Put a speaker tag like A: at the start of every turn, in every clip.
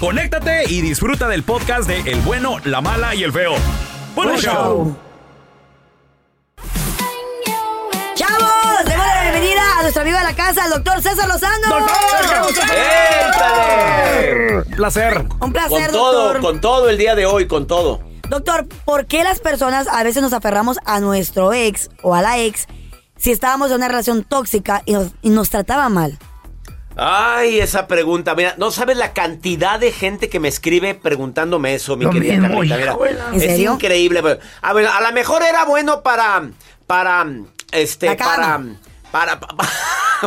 A: conéctate y disfruta del podcast de El bueno, la mala y el feo. ¡Buen
B: Buen
A: show!
B: show. ¡Chavos! Demos la bienvenida a nuestro amigo de la casa, el doctor César Lozano.
A: Placer.
B: Un placer,
C: Con todo,
B: doctor.
C: con todo el día de hoy, con todo.
B: Doctor, ¿por qué las personas a veces nos aferramos a nuestro ex o a la ex si estábamos en una relación tóxica y nos, y nos trataba mal?
C: Ay, esa pregunta. Mira, no sabes la cantidad de gente que me escribe preguntándome eso, mi
D: Lo
C: querida
D: mismo,
C: Carlita. Mira,
D: hijuela.
B: ¿En
C: es
B: serio?
C: increíble. pero- A ver, a lo mejor era bueno para, para, este,
B: cama.
C: para, para,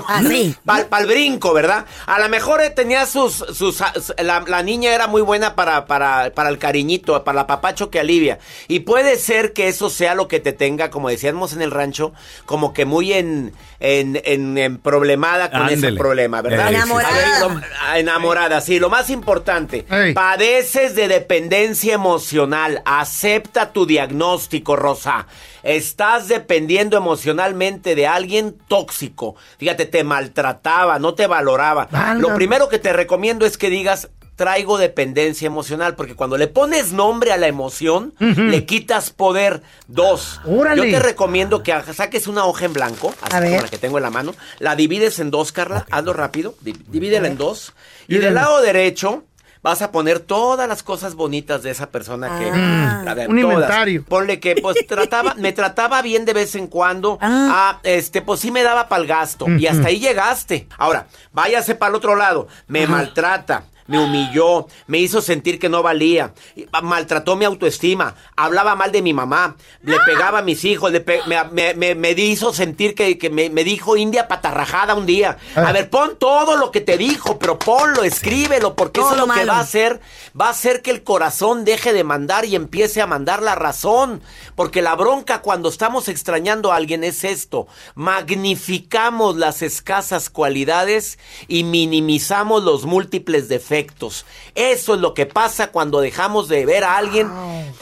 B: Ah, sí.
C: para, el brinco, ¿verdad? A lo mejor eh, tenía sus, sus, la, la niña era muy buena para, para, para el cariñito, para la papacho que alivia. Y puede ser que eso sea lo que te tenga, como decíamos en el rancho, como que muy en, en, en, en problemada con ese problema, ¿verdad?
A: Eh,
B: Enamorada.
C: A ver, lo- ah, enamorada, sí. Lo más importante,
D: Ey.
C: padeces de dependencia emocional. Acepta tu diagnóstico, Rosa. Estás dependiendo emocionalmente de alguien tóxico. Fíjate, te maltrataba, no te valoraba.
D: Válgame.
C: Lo primero que te recomiendo es que digas, traigo dependencia emocional, porque cuando le pones nombre a la emoción, le quitas poder. Dos,
D: Órale.
C: yo te recomiendo que saques una hoja en blanco, así
B: A ver.
C: como la que tengo en la mano, la divides en dos, Carla, hazlo rápido, di- divídela en dos, y del lado derecho vas a poner todas las cosas bonitas de esa persona que...
B: Ah.
C: A ver,
D: Un
C: todas.
D: inventario.
C: Ponle que, pues, trataba, me trataba bien de vez en cuando.
B: Ah.
C: Ah, este, pues sí me daba para el gasto. Y hasta ahí llegaste. Ahora, váyase para el otro lado. Me maltrata. Me humilló, me hizo sentir que no valía, ah, maltrató mi autoestima, hablaba mal de mi mamá, le pegaba a mis hijos, le pe- me, me- me- me hizo sentir que, que me, me dijo india patarrajada un día. A ver, pon todo lo que te dijo, pero ponlo, escríbelo, porque
B: Todo
C: eso es
B: lo
C: que va a hacer, va a hacer que el corazón deje de mandar y empiece a mandar la razón. Porque la bronca cuando estamos extrañando a alguien es esto. Magnificamos las escasas cualidades y minimizamos los múltiples defectos. Eso es lo que pasa cuando dejamos de ver a alguien.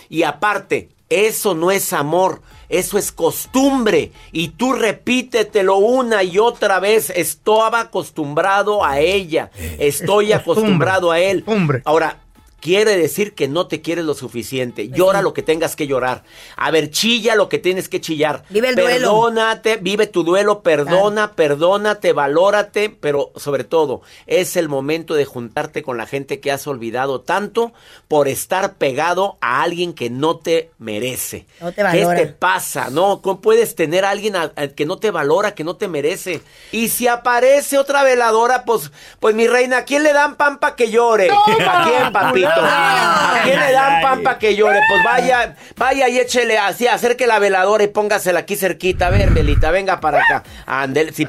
C: Y aparte, eso no es amor. Eso es costumbre. Y tú repítetelo una y otra vez. Estaba acostumbrado a ella. Estoy
D: Es costumbre,
C: acostumbrado a él. Ahora, quiere decir que no te quieres lo suficiente. Llora lo que tengas que llorar. A ver, chilla lo que tienes que chillar.
B: Vive el duelo.
C: Perdónate, vive tu duelo, perdona, perdónate, valórate, pero sobre todo es el momento de juntarte con la gente que has olvidado tanto por estar pegado a alguien que no te merece.
B: No te valora.
C: ¿Qué te pasa? No, ¿cómo puedes tener a alguien a- a- que no te valora, que no te merece? Y si aparece otra veladora, pues, pues mi reina, ¿a quién le dan pan pa' que llore? ¿A quién, papito? ¿A quién le dan pan pa' que llore? Pues vaya, vaya y échele así, acerque la veladora y póngasela aquí cerquita. A ver, Velita, venga para acá. Andel, sí.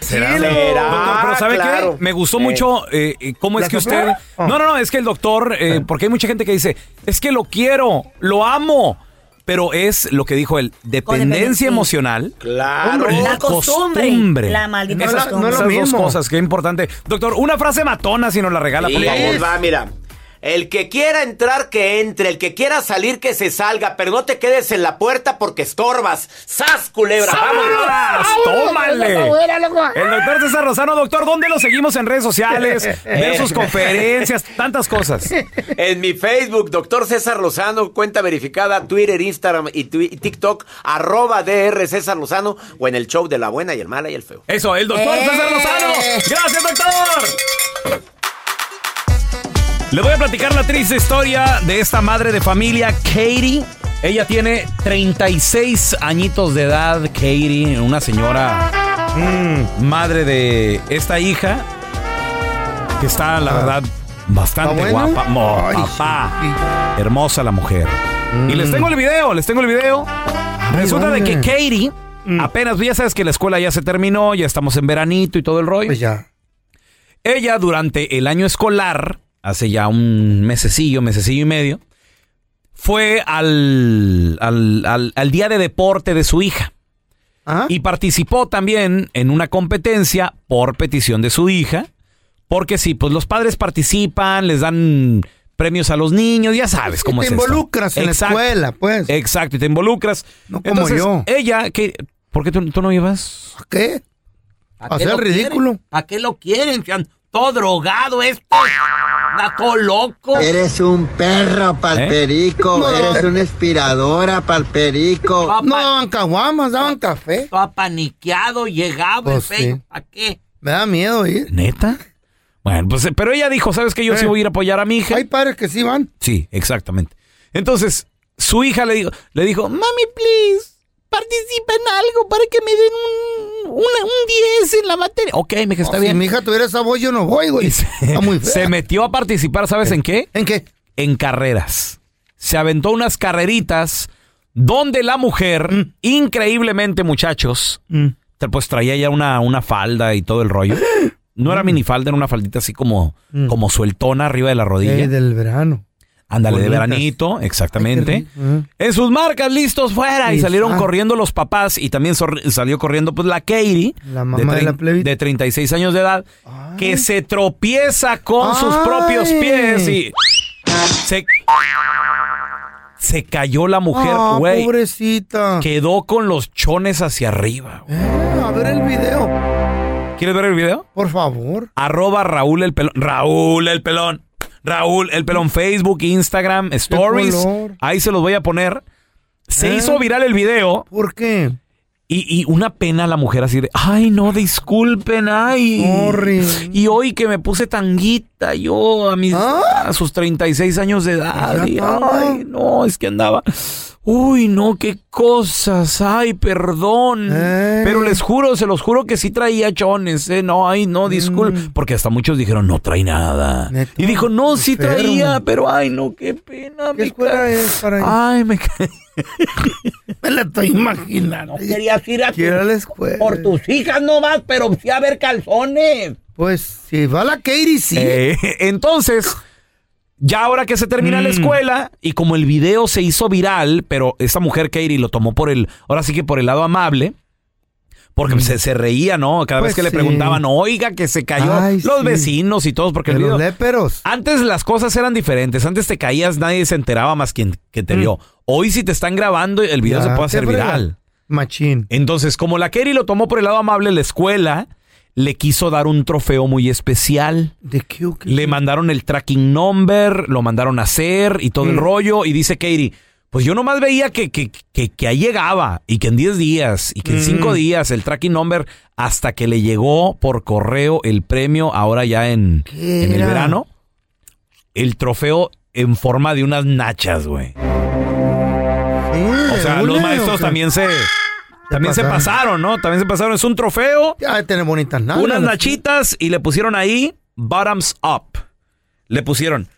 A: ¿Será?
C: ¿Será?
A: Doctor, pero ¿sabe
C: Claro.
A: qué? Me gustó
C: Eh.
A: mucho eh, cómo es
D: ¿La
A: que usted...
D: Oh.
A: No, no, no, es que el doctor, eh, porque hay mucha gente que dice, es que lo quiero, lo amo, pero es lo que dijo él, dependencia emocional.
C: Claro.
B: La costumbre. La maldita
A: Esas-
D: costumbre. no es lo
A: esas dos
D: mismo.
A: cosas, qué importante. Doctor, una frase matona si nos la regala,
C: Y
A: por favor.
C: ahí va, mira. El que quiera entrar, que entre. El que quiera salir, que se salga. Pero no te quedes en la puerta porque estorbas. ¡Sas, culebra!
A: ¡Vámonos! ¡Tómale! El doctor César Rosano, doctor, ¿dónde lo seguimos en redes sociales? Ver sus conferencias, tantas cosas.
C: En mi Facebook, doctor César Lozano, cuenta verificada, Twitter, Instagram y, TikTok, arroba DR César Lozano, o en el show de la buena y el mala y el feo.
A: Eso, el doctor
B: ¡Eh!
A: César Lozano. Gracias, doctor. Le voy a platicar la triste historia de esta madre de familia, Katie. Ella tiene 36 añitos de edad, Katie, una señora mm, madre de esta hija, que está, la verdad, bastante guapa. Mo, papá, hermosa la mujer. Y les tengo el video, les tengo el video. Resulta de que. Katie, apenas, ya sabes que la escuela ya se terminó, ya estamos en veranito y todo el rollo.
D: Pues ya.
A: Ella durante el año escolar, hace ya un mesecillo, mesecillo y medio, fue al, al, al- al día de deporte de su hija.
D: ¿Ah?
A: Y participó también en una competencia por petición de su hija. Porque sí, pues los padres participan, les dan premios a los niños, ya sabes cómo
D: te
A: es esto.
D: involucras en
A: Exacto.
D: la escuela, pues.
A: Exacto, y te involucras.
D: No como
A: Entonces,
D: yo.
A: Ella, ¿qué? ¿por qué tú, tú no llevas?
D: ¿A ¿Qué?
E: ¿Para
D: Hacer
E: lo
D: ridículo.
E: quieren? ¿Para qué lo quieren? Todo drogado esto. Está todo loco.
F: Eres un perro palperico,
D: No.
F: eres una inspiradora palperico.
D: No daban caguamas, daban café.
E: todo apaniqueado, llegaba
D: Pues sí.
E: ¿Para qué?
D: Me da miedo ir.
A: ¿Neta? Bueno, pues, eh, pero ella dijo, ¿sabes qué? Yo sí
D: Eh.
A: voy a ir a apoyar a mi hija.
D: Hay padres que sí van.
A: Sí, exactamente. Entonces, su hija le dijo, le dijo, mami, please, participa en algo para que me den un, una- un 10 en la materia. Ok, me dije, está
D: Oh,
A: bien.
D: Si mi hija tuviera esa voz, yo no voy, güey.
A: Se,
D: Está muy fea.
A: se metió a participar, ¿sabes en qué?
D: ¿En qué?
A: En carreras. Se aventó unas carreritas donde la mujer,
D: Mm.
A: increíblemente, muchachos, tra- pues traía ya una, una falda y todo el rollo. No
D: Mm.
A: era minifalda, era una faldita así como, como sueltona arriba de la rodilla.
D: Eh, del verano.
A: Ándale, de
D: Bonitas.
A: veranito, exactamente.
D: Ay, rico.
A: En sus marcas, listos fuera. Y salieron corriendo los papás y también salió corriendo pues la Katie.
D: La mamá de plebita.
A: de 36 años de edad.
D: Ay.
A: Que se tropieza con sus propios pies y se, se cayó la mujer,
D: Ah,
A: güey.
D: pobrecita.
A: Quedó con los chones hacia arriba.
D: Eh, a ver el video,
A: ¿Quieres ver el video?
D: por favor.
A: Arroba Raúl el pelón. Raúl el pelón. Raúl el pelón. Facebook, Instagram, Stories. Ahí se los voy a poner. Se
D: ¿Eh?
A: hizo viral el video
D: ¿Por qué?
A: y, y una pena la mujer así de, ay no, disculpen, ay.
D: Sorry.
A: Y hoy que me puse tanguita yo a mis
D: ¿Ah?
A: a sus 36 años de edad. Y, ay, no, es que andaba. Uy, no, qué cosas. Ay, perdón.
D: Eh.
A: Pero les juro, se los juro que sí traía chones, ¿eh? No, ay, no, disculpen. Porque hasta muchos dijeron, no trae nada.
D: Mm.
A: Y dijo, no, sí
D: enfermo.
A: traía, pero ay, no, qué pena.
D: ¿Qué
A: me
D: escuela es para ir?
A: Ay, me cae.
D: Me la estoy imaginando.
E: Querías ir a
D: Quiero la escuela.
E: por tus hijas no vas, pero sí a ver calzones.
D: Pues si va la Katie, sí.
A: Eh, entonces, ya ahora que se termina la
D: Mm.
A: escuela y como el video se hizo viral, pero esta mujer Katie lo tomó por el, ahora sí que por el lado amable. Porque se, se reía, ¿no? Cada vez
D: Mm. Pues
A: que le preguntaban, oiga, que se cayó.
D: Ay,
A: los
D: sí.
A: vecinos y todos, porque el
D: los
A: video-
D: léperos.
A: Antes las cosas eran diferentes. Antes te caías, nadie se enteraba más quien que te vio. Hoy si te están grabando, el video
D: Mm. Ya,
A: se puede hacer viral.
D: Machín.
A: Entonces, como la Kerry lo tomó por el lado amable, la escuela le quiso dar un trofeo muy especial.
D: ¿De qué o qué?
A: Le mandaron el tracking number, lo mandaron a hacer y todo el
D: Mm.
A: rollo. Y dice Katie, pues yo nomás veía que, que, que, que ahí llegaba y que en 10 días y que en
D: Mm.
A: 5 días el tracking number hasta que le llegó por correo el premio ahora ya en,
D: ¿Qué
A: en el
D: era?
A: verano. El trofeo en forma de unas nachas, güey. O sea, los maestros también se... También se
D: pasaron.
A: pasaron, ¿no? También se pasaron. Es un trofeo
D: Ya tiene bonitas nalgas.
A: unas nachitas y le pusieron ahí Bottoms Up. Le pusieron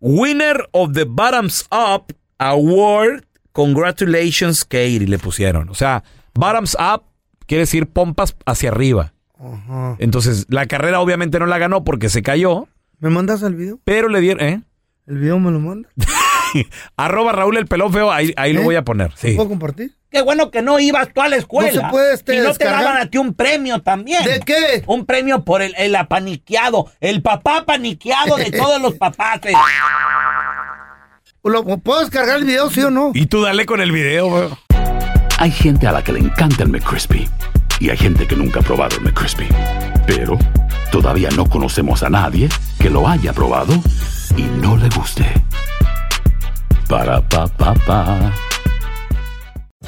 A: Winner of the Bottoms Up Award. Congratulations, Katie. Le pusieron. O sea, Bottoms Up quiere decir pompas hacia arriba.
D: Ajá.
A: Entonces, la carrera obviamente no la ganó porque se cayó,
D: ¿Me mandas el video?
A: pero le dieron, ¿eh?
D: ¿El video me lo mandas?
A: Arroba Raúl el pelón feo, ahí, ahí lo voy a poner. Sí.
D: ¿Puedo compartir?
E: Qué bueno que no ibas tú a la escuela.
D: No se puede, este,
E: Y no te daban a ti un premio también.
D: ¿De qué?
E: Un premio por el, el apaniqueado. El papá paniqueado de todos los papás. eh.
D: ¿Lo- ¿Puedo descargar el video, sí o no?
A: Y tú dale con el video, güey.
G: Hay gente a la que le encanta el McCrispy y hay gente que nunca ha probado el McCrispy. Pero todavía no conocemos a nadie que lo haya probado y no le guste. Para pa pa pa.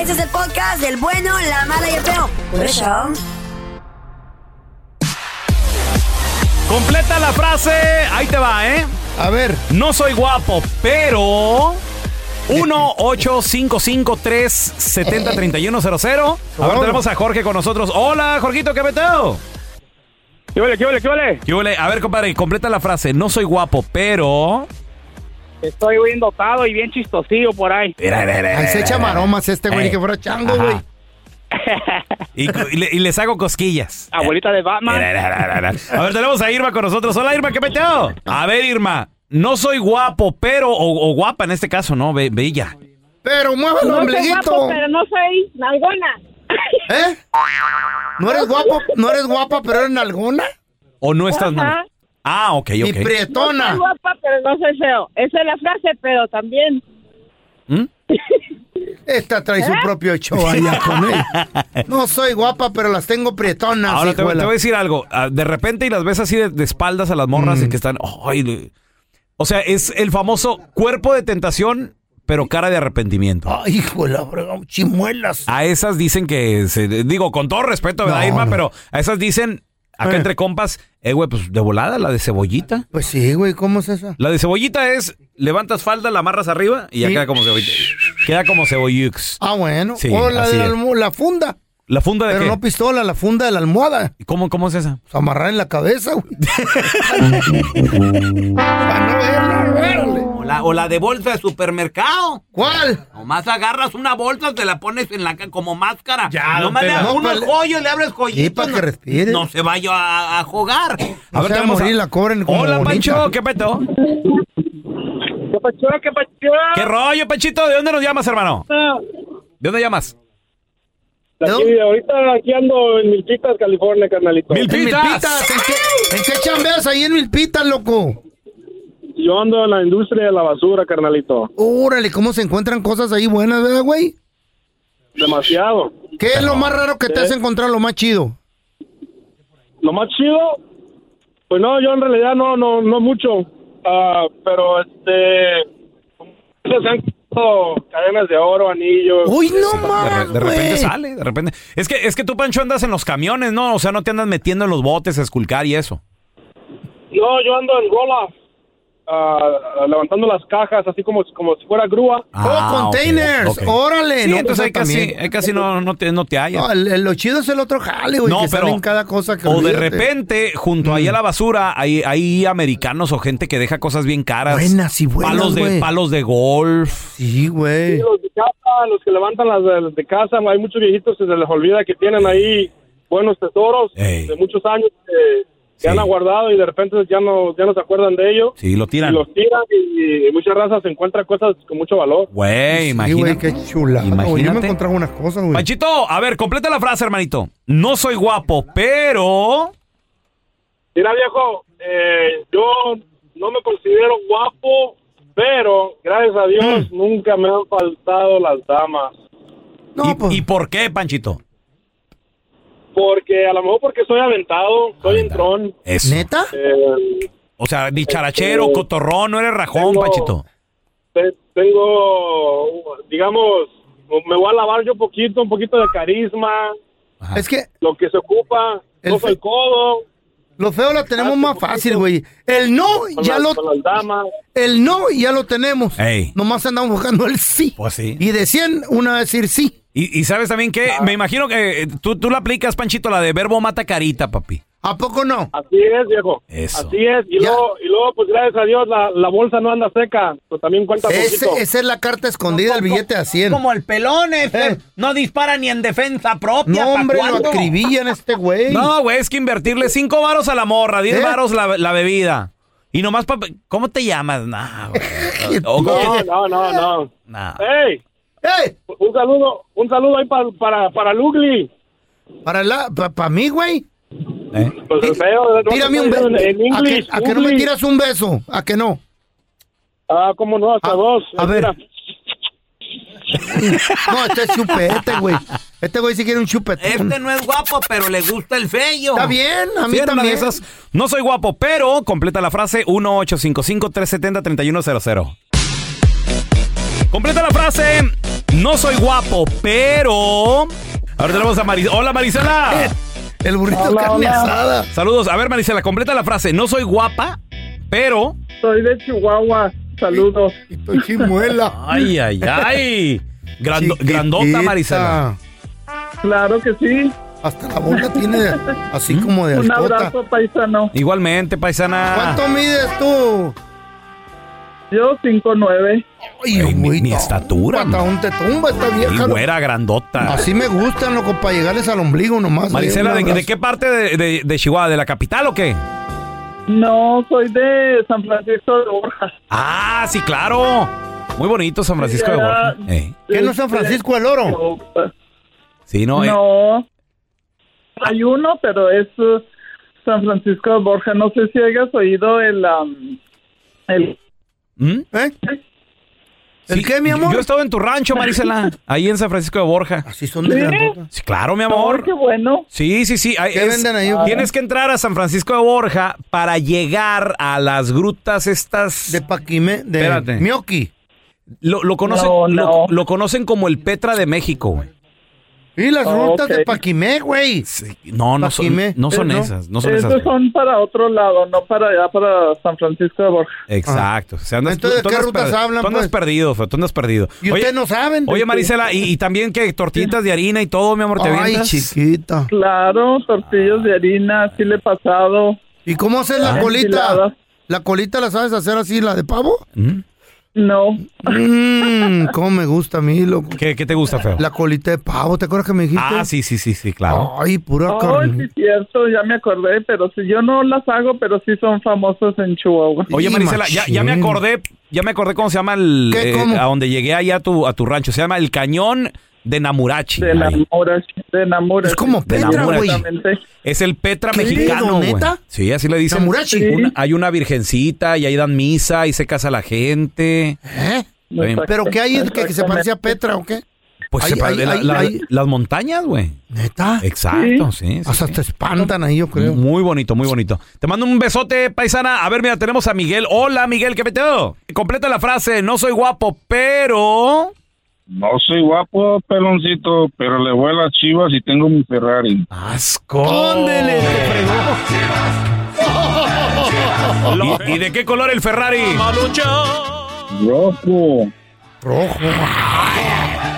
B: Este es el podcast del bueno, la mala y el feo. Por eso.
A: Completa la frase. Ahí te va, ¿eh?
D: A ver.
A: No soy guapo, pero. 1-855-370-3100. A ver, tenemos a Jorge con nosotros. Hola, Jorgito, ¿qué meteo?
H: ¿Qué vale, qué vale, qué vale?
A: ¿Qué huele? A ver, compadre, completa la frase. No soy guapo, pero.
H: Estoy bien dotado y bien chistosillo por ahí.
D: Ahí se echa maromas este güey,
A: Eh.
D: que fuera chango,
A: Ajá.
D: güey.
A: Y, y le- y les hago cosquillas.
H: Abuelita de Batman.
A: A ver, tenemos a Irma con nosotros. Hola, Irma, ¿qué meteo? A ver, Irma. No soy guapo, pero. O, o guapa en este caso, ¿no? Be- bella.
D: Pero mueve el
I: No soy guapo, pero no soy nalgona.
D: ¿Eh? ¿No eres guapo, no eres guapa, pero eres nalgona?
A: ¿O no estás
I: Ajá.
A: Ah, ok,
D: Y
A: ok.
I: No
D: prietona.
I: soy guapa, pero no soy feo. Esa es la frase, pero también.
A: ¿Mm?
D: Esta trae su propio show allá con él. No soy guapa, pero las tengo prietonas.
A: Ahora te, voy a decir algo. Ah, De repente y las ves así de, de espaldas a las morras
D: Mm.
A: y que están. ay, o sea, es el famoso cuerpo de tentación, pero cara de arrepentimiento.
D: Ay, hijo de la brega, chimuelas.
A: A esas dicen que. se- digo, con todo respeto, ¿verdad,
D: No,
A: Irma?
D: no.
A: Pero a esas dicen, acá
D: Eh.
A: entre compas, eh, güey, pues de volada, la de cebollita.
D: Pues sí, güey, ¿cómo es esa?
A: La de cebollita es levantas falda, la amarras arriba y ya
D: Sí.
A: queda como cebollita. Queda como cebollux.
D: Ah, bueno.
A: Sí,
D: o la
A: así
D: de la,
A: es.
D: almo- la funda.
A: ¿La funda de
D: Pero
A: qué?
D: no pistola, la funda de la almohada.
A: ¿Y ¿Cómo, ¿Cómo es esa?
D: Pues amarrar en la cabeza, güey. Para no verla, verle.
E: O la, o la de bolsa de supermercado.
D: ¿Cuál?
E: Nomás agarras una bolsa, te la pones en la como máscara.
D: Ya,
E: Nomás le das
D: Tela.
E: unos
D: No,
E: joyos, le abres joyitos.
D: Sí, para que respire.
E: No se vaya a, a jugar.
D: A ver,
A: tenemos
D: morir, la cobren como
A: Hola,
D: bonita.
A: Pancho, ¿qué peto?
H: ¿Qué pacho, qué pacho?
A: ¿Qué rollo, Panchito? ¿De dónde nos llamas, hermano? ¿De dónde llamas?
H: Aquí, ahorita aquí ando en Milpitas, California, carnalito.
D: En Milpitas, ¿en qué, ¿en qué chambeas ahí en Milpitas, loco?
H: Yo ando en la industria de la basura, carnalito.
D: Órale, ¿cómo se encuentran cosas ahí buenas, verdad, güey?
H: Demasiado.
D: ¿Qué es lo más raro que te
H: Sí.
D: has encontrado, lo más chido?
H: Lo más chido, pues no, yo en realidad no, no, no mucho. Ah, pero este, se han cadenas de oro, anillos.
D: Uy, no
A: De, re- de repente sale, de repente. Es que, es que tú, Pancho, andas en los camiones, ¿no? O sea, no te andas metiendo en los botes a esculcar y eso.
H: No, yo ando en rola, ah, levantando las cajas, así como, como si fuera grúa.
A: Ah,
D: oh, containers. Órale.
A: Sí,
D: no,
A: entonces
D: pues,
A: ahí casi, ahí casi no, no te, no te hallas.
D: No, el- el- lo chido es el otro jale, güey.
A: No,
D: que
A: pero-
D: salen cada cosa que
A: O de repente, junto ahí a la basura, hay, hay americanos o gente que deja cosas bien caras.
D: Buenas y buenas,
A: Palos de, palos de golf.
D: Sí, güey.
H: Sí, los de casa, los que levantan las de, de casa, hay muchos viejitos que se les olvida que tienen ahí buenos tesoros
A: Ey.
H: de muchos años que, que han aguardado y de repente ya no, ya no se acuerdan de ellos.
A: Sí, lo
H: Y
A: tiran.
H: los tiran y, y muchas razas se encuentran cosas con mucho valor.
A: Güey,
D: Sí,
A: imagínate.
D: güey, qué chula. Yo me
A: Imagínate.
D: encontraba unas cosas, güey.
A: Panchito, a ver, completa la frase, hermanito. No soy guapo, pero...
H: Mira, viejo, eh, yo no me considero guapo, pero gracias a Dios nunca me han faltado las damas.
A: ¿Y,
D: pues.
A: ¿Y por qué, Panchito?
H: Porque a lo mejor porque soy aventado, soy entrón.
A: Eso.
D: ¿Neta?
H: Eh,
A: O sea, dicharachero, cotorrón, no eres rajón,
H: Tengo- te- tengo, digamos, me voy a lavar yo poquito, un poquito de carisma.
D: Es que
H: Lo que se ocupa,
D: El fe-
H: soy codo.
D: lo feo lo tenemos más fácil, güey. El no
H: Con
D: ya
H: las-
D: lo
H: con las damas.
D: el no ya lo tenemos.
A: Ey.
D: Nomás andamos buscando el sí.
A: Pues sí.
D: Y de 100 una decir sí.
A: Y, y sabes también que me imagino que eh, tú, tú la aplicas, Panchito, la de verbo mata carita, papi.
D: ¿A poco no?
H: Así es, viejo.
A: Eso.
H: Así es. Y luego, y luego, pues gracias a Dios, la, la bolsa no anda seca. Pues también cuenta
D: Ese- esa es la carta escondida del billete a 100.
E: Como el pelón, este. No dispara ni en defensa propia.
D: No,
E: ¿pa'
D: hombre, lo acribillan este güey.
A: No, güey, es que invertirle cinco varos a la morra, diez
D: ¿Eh?
A: varos la, la bebida. Y nomás, pa- ¿cómo te llamas? Nah, güey.
H: No, no, no, no.
A: Nah.
H: ¡Ey!
D: ¡Ey!
H: Un saludo, un saludo ahí para, para, para Lugli.
D: Para la, para mí, güey.
A: ¿Eh?
H: Pues el feo, no
D: Tírame un beso. ¿A que,
H: inglés.
D: a que no me tiras un beso? ¿A que no?
H: Ah, cómo no, hasta
D: A-
H: dos.
D: a ver. No, este es chupete, güey. Este güey sí quiere un chupetón.
E: Este no es guapo, pero le gusta el feo.
D: Está bien, a mí
A: Sí,
D: también.
A: esas. No soy guapo, pero completa la frase 1-855-370-3100. Completa la frase. No soy guapo, pero. Ahora tenemos a Marisela. Hola, Marisela.
D: El burrito
H: Hola,
D: carne
H: hola.
D: asada.
A: Saludos. A ver, Marisela, completa la frase. No soy guapa, pero.
I: Soy de Chihuahua. Saludos.
D: Estoy chimuela.
A: Ay, ay, ay. Grando- grandota, Marisela.
I: Claro que sí.
D: Hasta la boca tiene así como de
I: Un
D: alcota.
I: abrazo, paisano.
A: Igualmente, paisana.
D: ¿Cuánto mides tú?
I: Yo 5'9".
D: Ay,
A: Ay, mi- estatura,
D: Patadón te tumba esta
A: Y
D: vieja.
A: güera, grandota.
D: Así me gustan, loco, para llegarles al ombligo nomás.
A: Marisela,
D: Un
A: ¿de, de qué parte de, de- de Chihuahua? ¿De la capital o qué?
I: No, soy de San Francisco de Borja.
A: Ah, sí, claro. Muy bonito San Francisco de Borja. Ey.
D: ¿Qué no es San Francisco del Oro?
A: Sí, no, eh,
I: No. Hay uno, pero es uh, San Francisco de Borja. No sé si hayas oído el... um, el
A: ¿Mm?
D: ¿Eh?
A: Sí,
D: ¿El qué, mi
A: yo-
D: amor?
A: Yo he estado en tu rancho, Marisela, ahí en San Francisco de Borja.
D: Así son de
I: ¿Sí?
D: grandotas.
A: Sí, claro, mi
I: Oh,
A: amor.
I: qué bueno.
A: Sí, sí, sí. ahí
D: ¿Qué
A: es-
D: venden ahí?
A: Tienes que entrar a San Francisco de Borja para llegar a las grutas estas.
D: De Paquime, de
A: Espérate.
D: Mioki.
A: Lo, lo conocen,
I: No,
A: lo-. Lo, conocen como el Petra de México, güey.
D: Y las
I: Oh,
D: rutas de. Paquimé, güey.
A: Sí, No, no son, no son esas, no son esas.
I: Son para otro lado, no para allá, para San Francisco de Borja.
A: Exacto. O sea, andas-
D: Entonces,
A: tú
D: ¿de qué
A: andas
D: rutas hablan,
A: Tú andas
D: pues?
A: perdido, Feo, tú andas perdido.
D: Y
A: Oye,
D: ustedes no saben.
A: oye, Marisela, ¿y, y también que tortitas de harina y todo, mi amor, te
D: Ay, chiquita.
I: Claro, tortillas de harina, sí le he pasado.
D: ¿Y cómo haces la
I: Ah.
D: colita?
I: Enchiladas.
D: ¿La colita la sabes hacer así, la de pavo?
A: ¿Mm?
I: No.
D: Mmm, cómo me gusta a mí, loco.
A: ¿Qué, qué te gusta, Feo?
D: La colita de pavo, ¿te acuerdas que me dijiste?
A: Ah, sí, sí, sí, sí, claro.
D: Ay, pura
I: Oh,
D: carne.
I: sí, cierto, ya me acordé, pero si yo no las hago, pero sí son famosas en Chihuahua.
A: Oye, Marisela, ya, ya me acordé, ya me acordé cómo se llama el
D: ¿Qué,
A: eh,
D: cómo?
A: a donde llegué allá a tu, a tu rancho. Se llama el Cañón de Namurachi.
I: De. Namurachi, de Namurachi.
D: Es como Petra, güey.
A: Es el Petra
D: ¿Qué
A: mexicano, güey.
D: neta?
A: Sí, así le dicen.
D: Namurachi.
I: Sí.
A: Una- hay una virgencita y ahí dan misa y se casa la gente.
D: ¿Eh? ¿Pero qué hay que, que se parece a Petra o qué?
A: Pues
D: ahí-
A: la- las montañas, güey.
D: ¿Neta?
A: Exacto, sí. sí,
D: Hasta
A: sí.
D: te espantan ahí, yo creo.
A: Muy bonito, muy bonito. Te mando un besote, paisana. A ver, mira, tenemos a Miguel. Hola, Miguel, ¿qué peteo? Completa la frase. No soy guapo, pero...
J: No soy guapo, peloncito, pero le voy a las chivas y tengo mi Ferrari.
A: ¡Asco!
D: ¡Óndele!
A: ¿Y, y de qué color el Ferrari?
J: Rojo.
D: Rojo.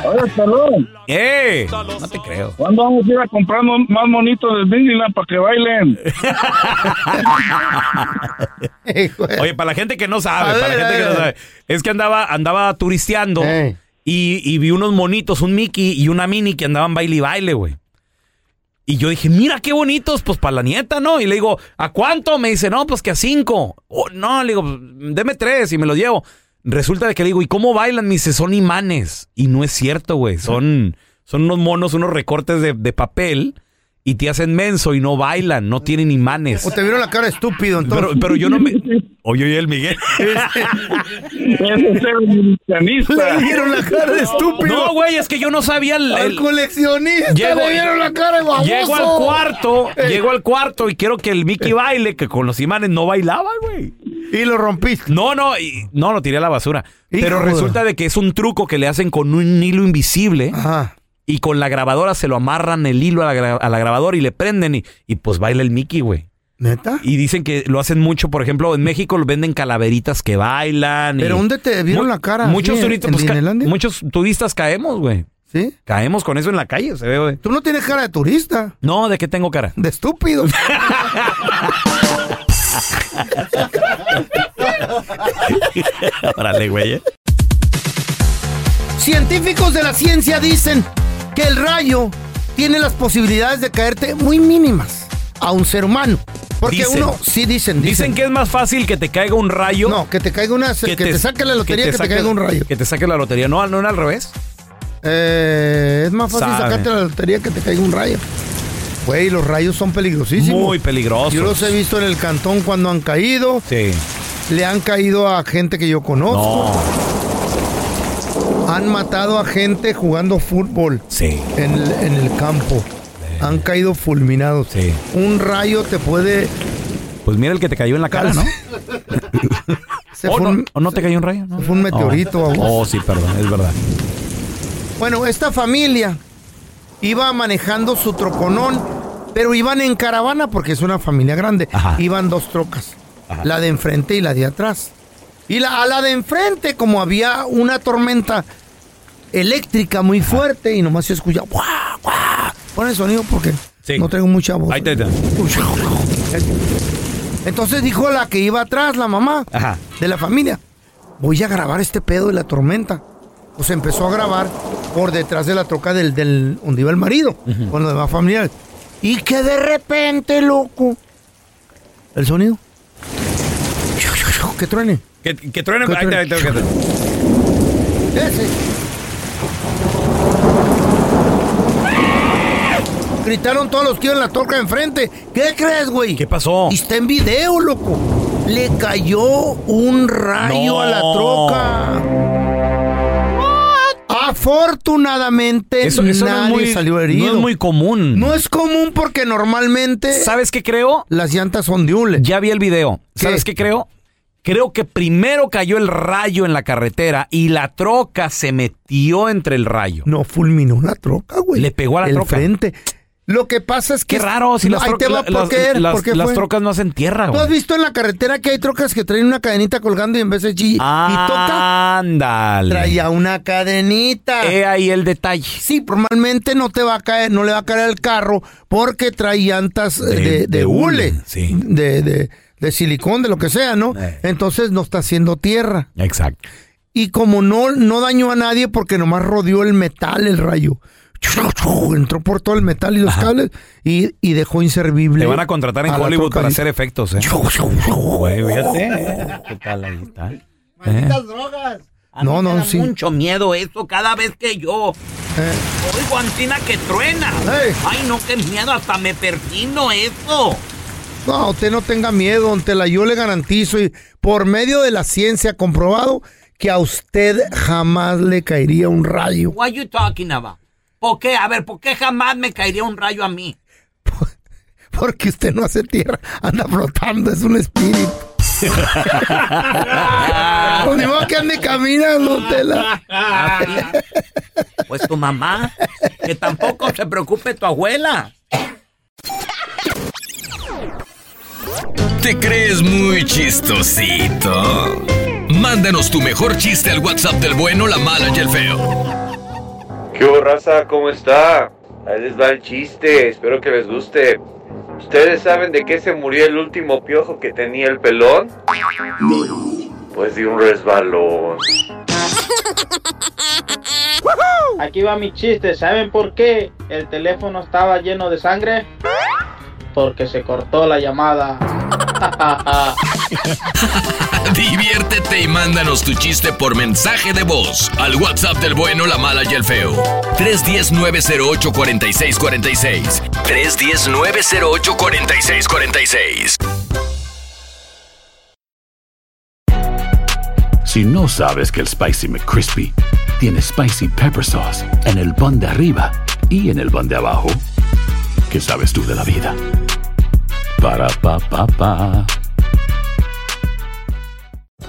J: Oye, pelón.
A: ¡Eh! No te creo.
J: ¿Cuándo vamos a ir a comprar más monitos de Disneyland para que bailen?
A: Oye, para la gente que no sabe, para la gente que no sabe, es que andaba, andaba turisteando y, vi unos monitos, un Mickey y una Mini que andaban baile y baile, güey. Y yo dije, mira qué bonitos, pues para la nieta, ¿no? Y le digo, ¿a cuánto? Me dice, no, pues que a cinco. Oh, no, le digo, deme tres y me los llevo. Resulta de que le digo, ¿y cómo bailan? Me dice, son imanes. Y no es cierto, güey. Son, son unos monos, unos recortes de, de papel y te hacen menso y no bailan, no tienen imanes.
D: O te vieron la cara estúpido, entonces.
A: Pero, pero yo no me. Oye, oye, el Miguel.
D: Le vieron la cara de estúpido.
A: No, güey, es que yo no sabía el. El-
D: coleccionista
A: Llego-
D: le vieron la cara de baboso.
A: Llego al cuarto,
D: Eh.
A: llego al cuarto y quiero que el Mickey baile, que con los imanes no bailaba, güey.
D: Y lo rompiste.
A: No, no, y- no, lo tiré a la basura. Pero resulta de que es un truco que le hacen con un hilo invisible. Y con la grabadora se lo amarran el hilo a la, a la grabadora y le prenden y, y pues baila el Mickey, güey.
D: ¿Neta?
A: Y dicen que lo hacen mucho, por ejemplo, en México lo venden calaveritas que bailan. y-
D: ¿Pero dónde te vieron la cara?
A: Muchos
D: ¿Sí,
A: turistas,
D: en
A: pues, muchos turistas caemos, güey.
D: ¿Sí?
A: Caemos con eso en la calle, se ve, güey.
D: Tú no tienes cara de turista.
A: No, ¿de qué tengo cara?
D: De estúpido.
A: Órale, güey. ¿eh?
D: Científicos de la ciencia dicen que el rayo tiene las posibilidades de caerte muy mínimas a un ser humano. Porque
A: Dicen.
D: uno, sí dicen, dicen.
A: Dicen que es más fácil que te caiga un rayo.
D: No, que te caiga una, que, te, saque la lotería que te,
A: saque-
D: caiga un rayo.
A: Que te saque la lotería. No, no era al revés.
D: Eh, es más fácil
A: Sabe.
D: sacarte la lotería que te caiga un rayo. Güey, los rayos son peligrosísimos.
A: Muy peligrosos.
D: Yo los he visto en el cantón cuando han caído.
A: Sí.
D: Le han caído a gente que yo conozco. Han matado a gente jugando fútbol.
A: Sí.
D: En el, en el campo. Han caído fulminados.
A: Sí.
D: Un rayo te puede.
A: Pues mira el que te cayó en la cara, ¿no? ¿O no,
D: un-
A: o no te cayó un rayo? No.
D: fue un meteorito,
A: Oh. Oh, sí, perdón, es verdad.
D: Bueno, esta familia iba manejando su troconón, pero iban en caravana porque es una familia grande. Iban dos trocas, la de enfrente y la de atrás. Y la, a la de enfrente, como había una tormenta eléctrica muy fuerte y nomás se escucha, ¡guau, guau! Pon el sonido porque no tengo mucha voz.
A: Ahí te
D: Entonces dijo la que iba atrás, la mamá
A: Ajá.
D: de la familia, voy a grabar este pedo de la tormenta. Pues empezó a grabar por detrás de la troca del, del donde iba el marido, con los demás familiares. Y que de repente, loco, el sonido. Que truene.
A: Que, que truene. Ahí ahí
D: Ese. Gritaron todos los que iban en la troca de enfrente. ¿Qué crees, güey? ¿Qué
A: pasó?
D: Y está en video, loco. Le cayó un rayo
A: No.
D: a la troca. Afortunadamente
A: Eso, eso no es muy,
D: salió herido.
A: no es muy común.
D: No es común porque normalmente.
A: ¿Sabes qué creo?
D: Las llantas son de hule.
A: Ya vi el video. ¿Sabes qué creo? Creo que primero cayó el rayo en la carretera y la troca se metió entre el rayo.
D: No fulminó la troca, güey.
A: Le pegó a la
D: El
A: troca.
D: frente. Lo que pasa es que.
A: Qué raro, si
D: No,
A: las,
D: ahí te
A: las, las-
D: ¿Por qué
A: las
D: fue?
A: trocas no hacen tierra,
D: ¿Tú has visto en la carretera que hay trocas que traen una cadenita colgando y en vez de chi y toca?
A: Ándale.
D: Traía una cadenita.
A: He ahí el detalle.
D: Sí, normalmente no te va a caer, no le va a caer el carro porque trae llantas eh, de, de,
A: de
D: hule,
A: hule, sí.
D: de, de, de silicón, de lo que sea, ¿no? Entonces no está haciendo tierra.
A: Exacto.
D: Y como no, no dañó a nadie porque nomás rodeó el metal el rayo. Entró por todo el metal y los cables y, y dejó inservible.
A: Te van a contratar en
D: a
A: Hollywood para hacer efectos, ¿eh? Güey, fíjate. ¿Qué tal ahí está? ¿Eh?
E: drogas.
D: No, no,
E: da
D: sí.
E: mucho miedo eso cada vez que yo
D: Eh.
E: oigo antina que truena. Ay, no, qué miedo, hasta me persino eso.
D: No, usted no tenga miedo, don Tela, yo le garantizo y por medio de la ciencia comprobado que a usted jamás le caería un rayo?
E: What you talking about? ¿Por qué? A ver, ¿por qué jamás me caería un rayo a mí?
D: Porque usted no hace tierra, anda flotando, es un espíritu. Pues ni modo que ande caminando, Tela.
E: Pues tu mamá, que tampoco se preocupe tu abuela.
K: ¿Te crees muy chistosito? Mándanos tu mejor chiste al WhatsApp del bueno, la mala y el feo.
L: ¿Qué hubo, raza? ¿Cómo está? Ahí les va el chiste, espero que les guste. ¿Ustedes saben de qué se murió el último piojo que tenía el pelón? Pues de un resbalón.
M: Aquí va mi chiste. ¿Saben por qué el teléfono estaba lleno de sangre? Porque se cortó la llamada.
K: Diviértete y mándanos tu chiste por mensaje de voz al WhatsApp del bueno, la mala y el feo. 310-908-4646. 310-908-4646.
G: Si no sabes que el Spicy McCrispy tiene Spicy Pepper Sauce en el pan de arriba y en el pan de abajo, ¿qué sabes tú de la vida? Para, pa, pa, pa.